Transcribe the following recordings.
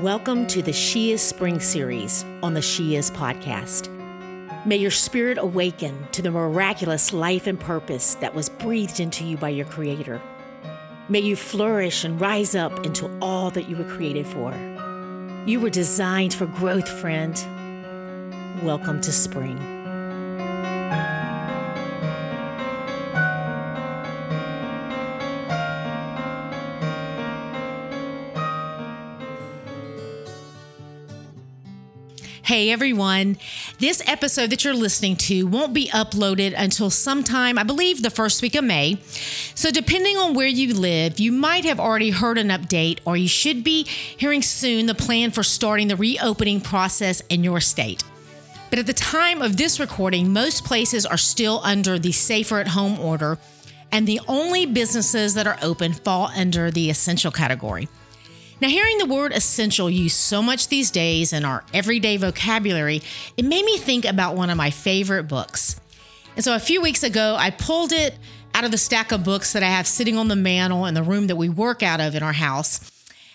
Welcome to the She Is Spring series on the She Is podcast. May your spirit awaken to the miraculous life and purpose that was breathed into you by your Creator. May you flourish and rise up into all that you were created for. You were designed for growth, friend. Welcome to spring. Hey everyone. This episode that you're listening to won't be uploaded until sometime, I believe, the first week of May. So, depending on where you live, you might have already heard an update, or you should be hearing soon the plan for starting the reopening process in your state. But at the time of this recording, most places are still under the safer at home order, and the only businesses that are open fall under the essential category. Now, hearing the word essential used so much these days in our everyday vocabulary, it made me think about one of my favorite books. And so a few weeks ago, I pulled it out of the stack of books that I have sitting on the mantle in the room that we work out of in our house.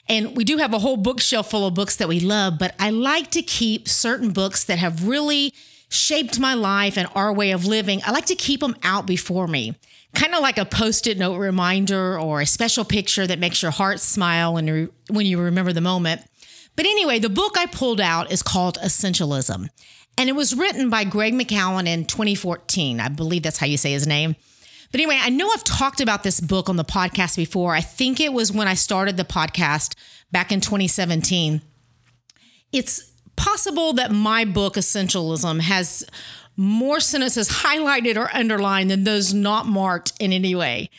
And we do have a whole bookshelf full of books that we love, but I like to keep certain books that have really shaped my life and our way of living. I like to keep them out before me kind of like a post-it note reminder or a special picture that makes your heart smile when you, when you remember the moment. But anyway, the book I pulled out is called Essentialism. And it was written by Greg McKeown in 2014. I believe that's how you say his name. But anyway, I know I've talked about this book on the podcast before. I think it was when I started the podcast back in 2017. It's possible that my book, Essentialism, has more sentences highlighted or underlined than those not marked in any way.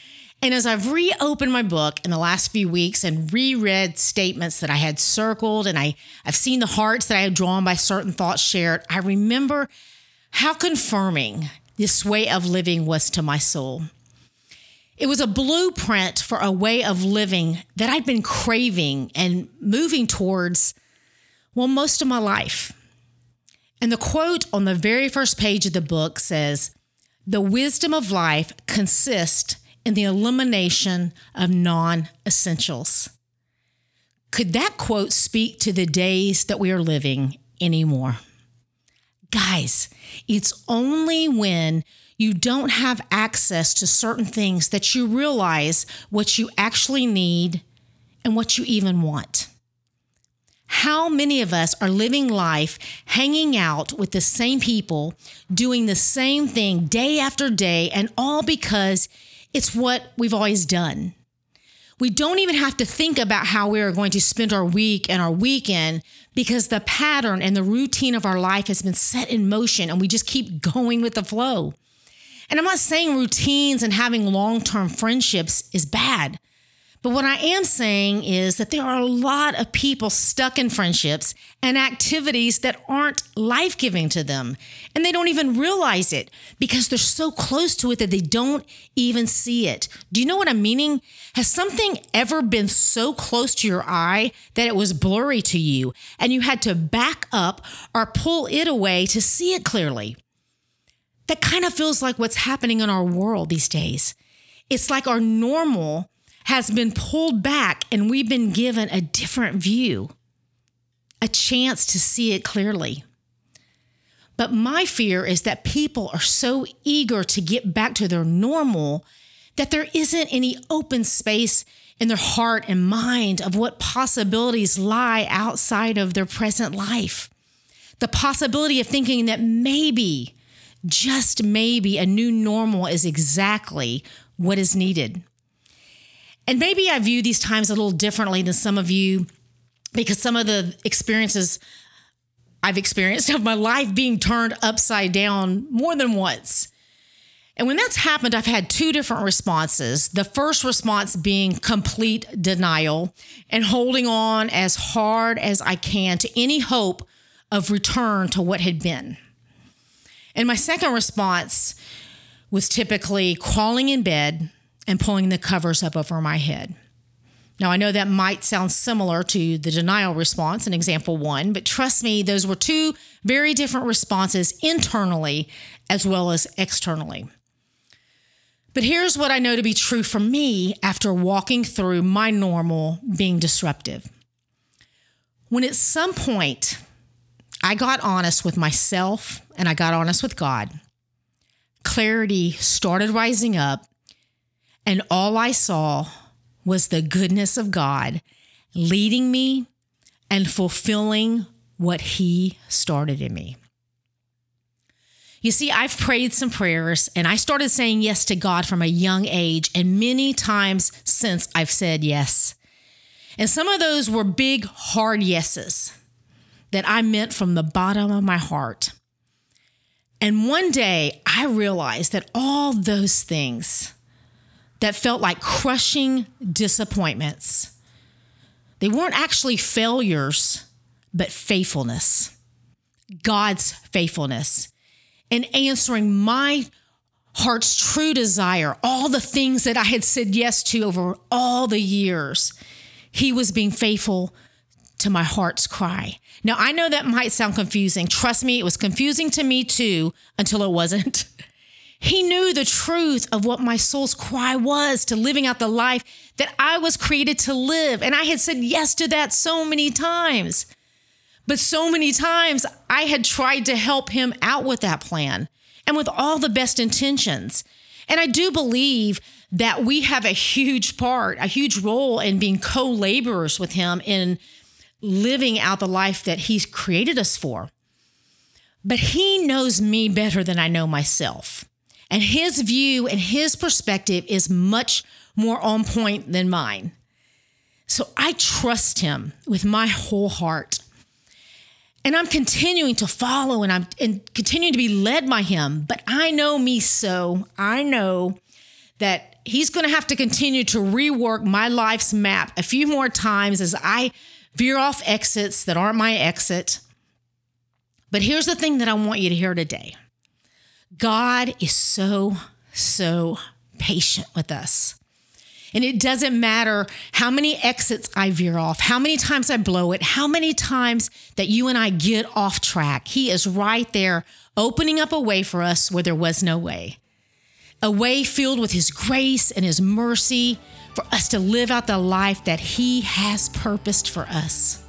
And as I've reopened my book in the last few weeks and reread statements that I had circled and I, I've seen the hearts that I had drawn by certain thoughts shared, I remember how confirming this way of living was to my soul. It was a blueprint for a way of living that I'd been craving and moving towards, well, most of my life. And the quote on the very first page of the book says, The wisdom of life consists in the elimination of non essentials. Could that quote speak to the days that we are living anymore? Guys, it's only when you don't have access to certain things that you realize what you actually need and what you even want. How many of us are living life hanging out with the same people, doing the same thing day after day, and all because it's what we've always done? We don't even have to think about how we are going to spend our week and our weekend because the pattern and the routine of our life has been set in motion and we just keep going with the flow. And I'm not saying routines and having long term friendships is bad. But what I am saying is that there are a lot of people stuck in friendships and activities that aren't life giving to them. And they don't even realize it because they're so close to it that they don't even see it. Do you know what I'm meaning? Has something ever been so close to your eye that it was blurry to you and you had to back up or pull it away to see it clearly? That kind of feels like what's happening in our world these days. It's like our normal has been pulled back and we've been given a different view, a chance to see it clearly. But my fear is that people are so eager to get back to their normal that there isn't any open space in their heart and mind of what possibilities lie outside of their present life. The possibility of thinking that maybe, just maybe, a new normal is exactly what is needed. And maybe I view these times a little differently than some of you because some of the experiences I've experienced of my life being turned upside down more than once. And when that's happened, I've had two different responses. The first response being complete denial and holding on as hard as I can to any hope of return to what had been. And my second response was typically crawling in bed and pulling the covers up over my head. Now, I know that might sound similar to the denial response in example one, but trust me, those were two very different responses internally as well as externally. But here's what I know to be true for me after walking through my normal being disruptive. When at some point I got honest with myself and I got honest with God, clarity started rising up, and all I saw was the goodness of God leading me and fulfilling what He started in me. You see, I've prayed some prayers and I started saying yes to God from a young age, and many times since I've said yes. And some of those were big, hard yeses that I meant from the bottom of my heart. And one day I realized that all those things that felt like crushing disappointments, they weren't actually failures, but faithfulness. God's faithfulness in answering my heart's true desire, all the things that I had said yes to over all the years. He was being faithful to my heart's cry. Now, I know that might sound confusing. Trust me, it was confusing to me too until it wasn't. He knew the truth of what my soul's cry was to living out the life that I was created to live. And I had said yes to that so many times. But so many times I had tried to help him out with that plan and with all the best intentions. And I do believe that we have a huge part, a huge role in being co laborers with him in living out the life that he's created us for. But he knows me better than I know myself. And his view and his perspective is much more on point than mine. So I trust him with my whole heart. And I'm continuing to follow and I'm and continuing to be led by him. But I know me so. I know that he's going to have to continue to rework my life's map a few more times as I veer off exits that aren't my exit. But here's the thing that I want you to hear today God is so, so patient with us. And it doesn't matter how many exits I veer off, how many times I blow it, how many times that you and I get off track. He is right there opening up a way for us where there was no way. A way filled with His grace and His mercy for us to live out the life that He has purposed for us.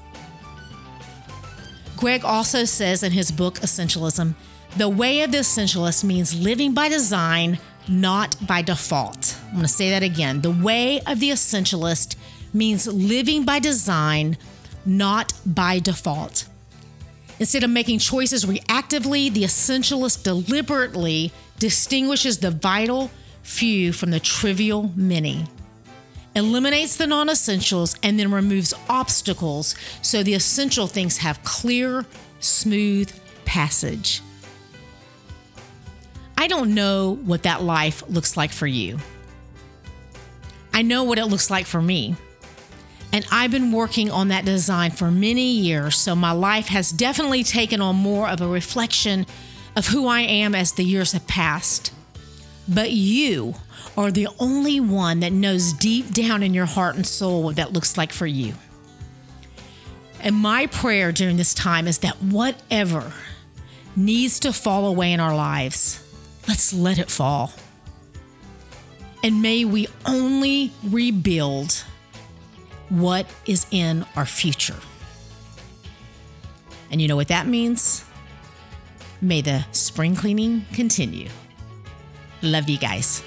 Greg also says in his book, Essentialism, the way of the essentialist means living by design, not by default. I'm going to say that again. The way of the essentialist means living by design, not by default. Instead of making choices reactively, the essentialist deliberately distinguishes the vital few from the trivial many, eliminates the non essentials, and then removes obstacles so the essential things have clear, smooth passage. I don't know what that life looks like for you. I know what it looks like for me. And I've been working on that design for many years, so my life has definitely taken on more of a reflection of who I am as the years have passed. But you are the only one that knows deep down in your heart and soul what that looks like for you. And my prayer during this time is that whatever needs to fall away in our lives, Let's let it fall. And may we only rebuild what is in our future. And you know what that means? May the spring cleaning continue. Love you guys.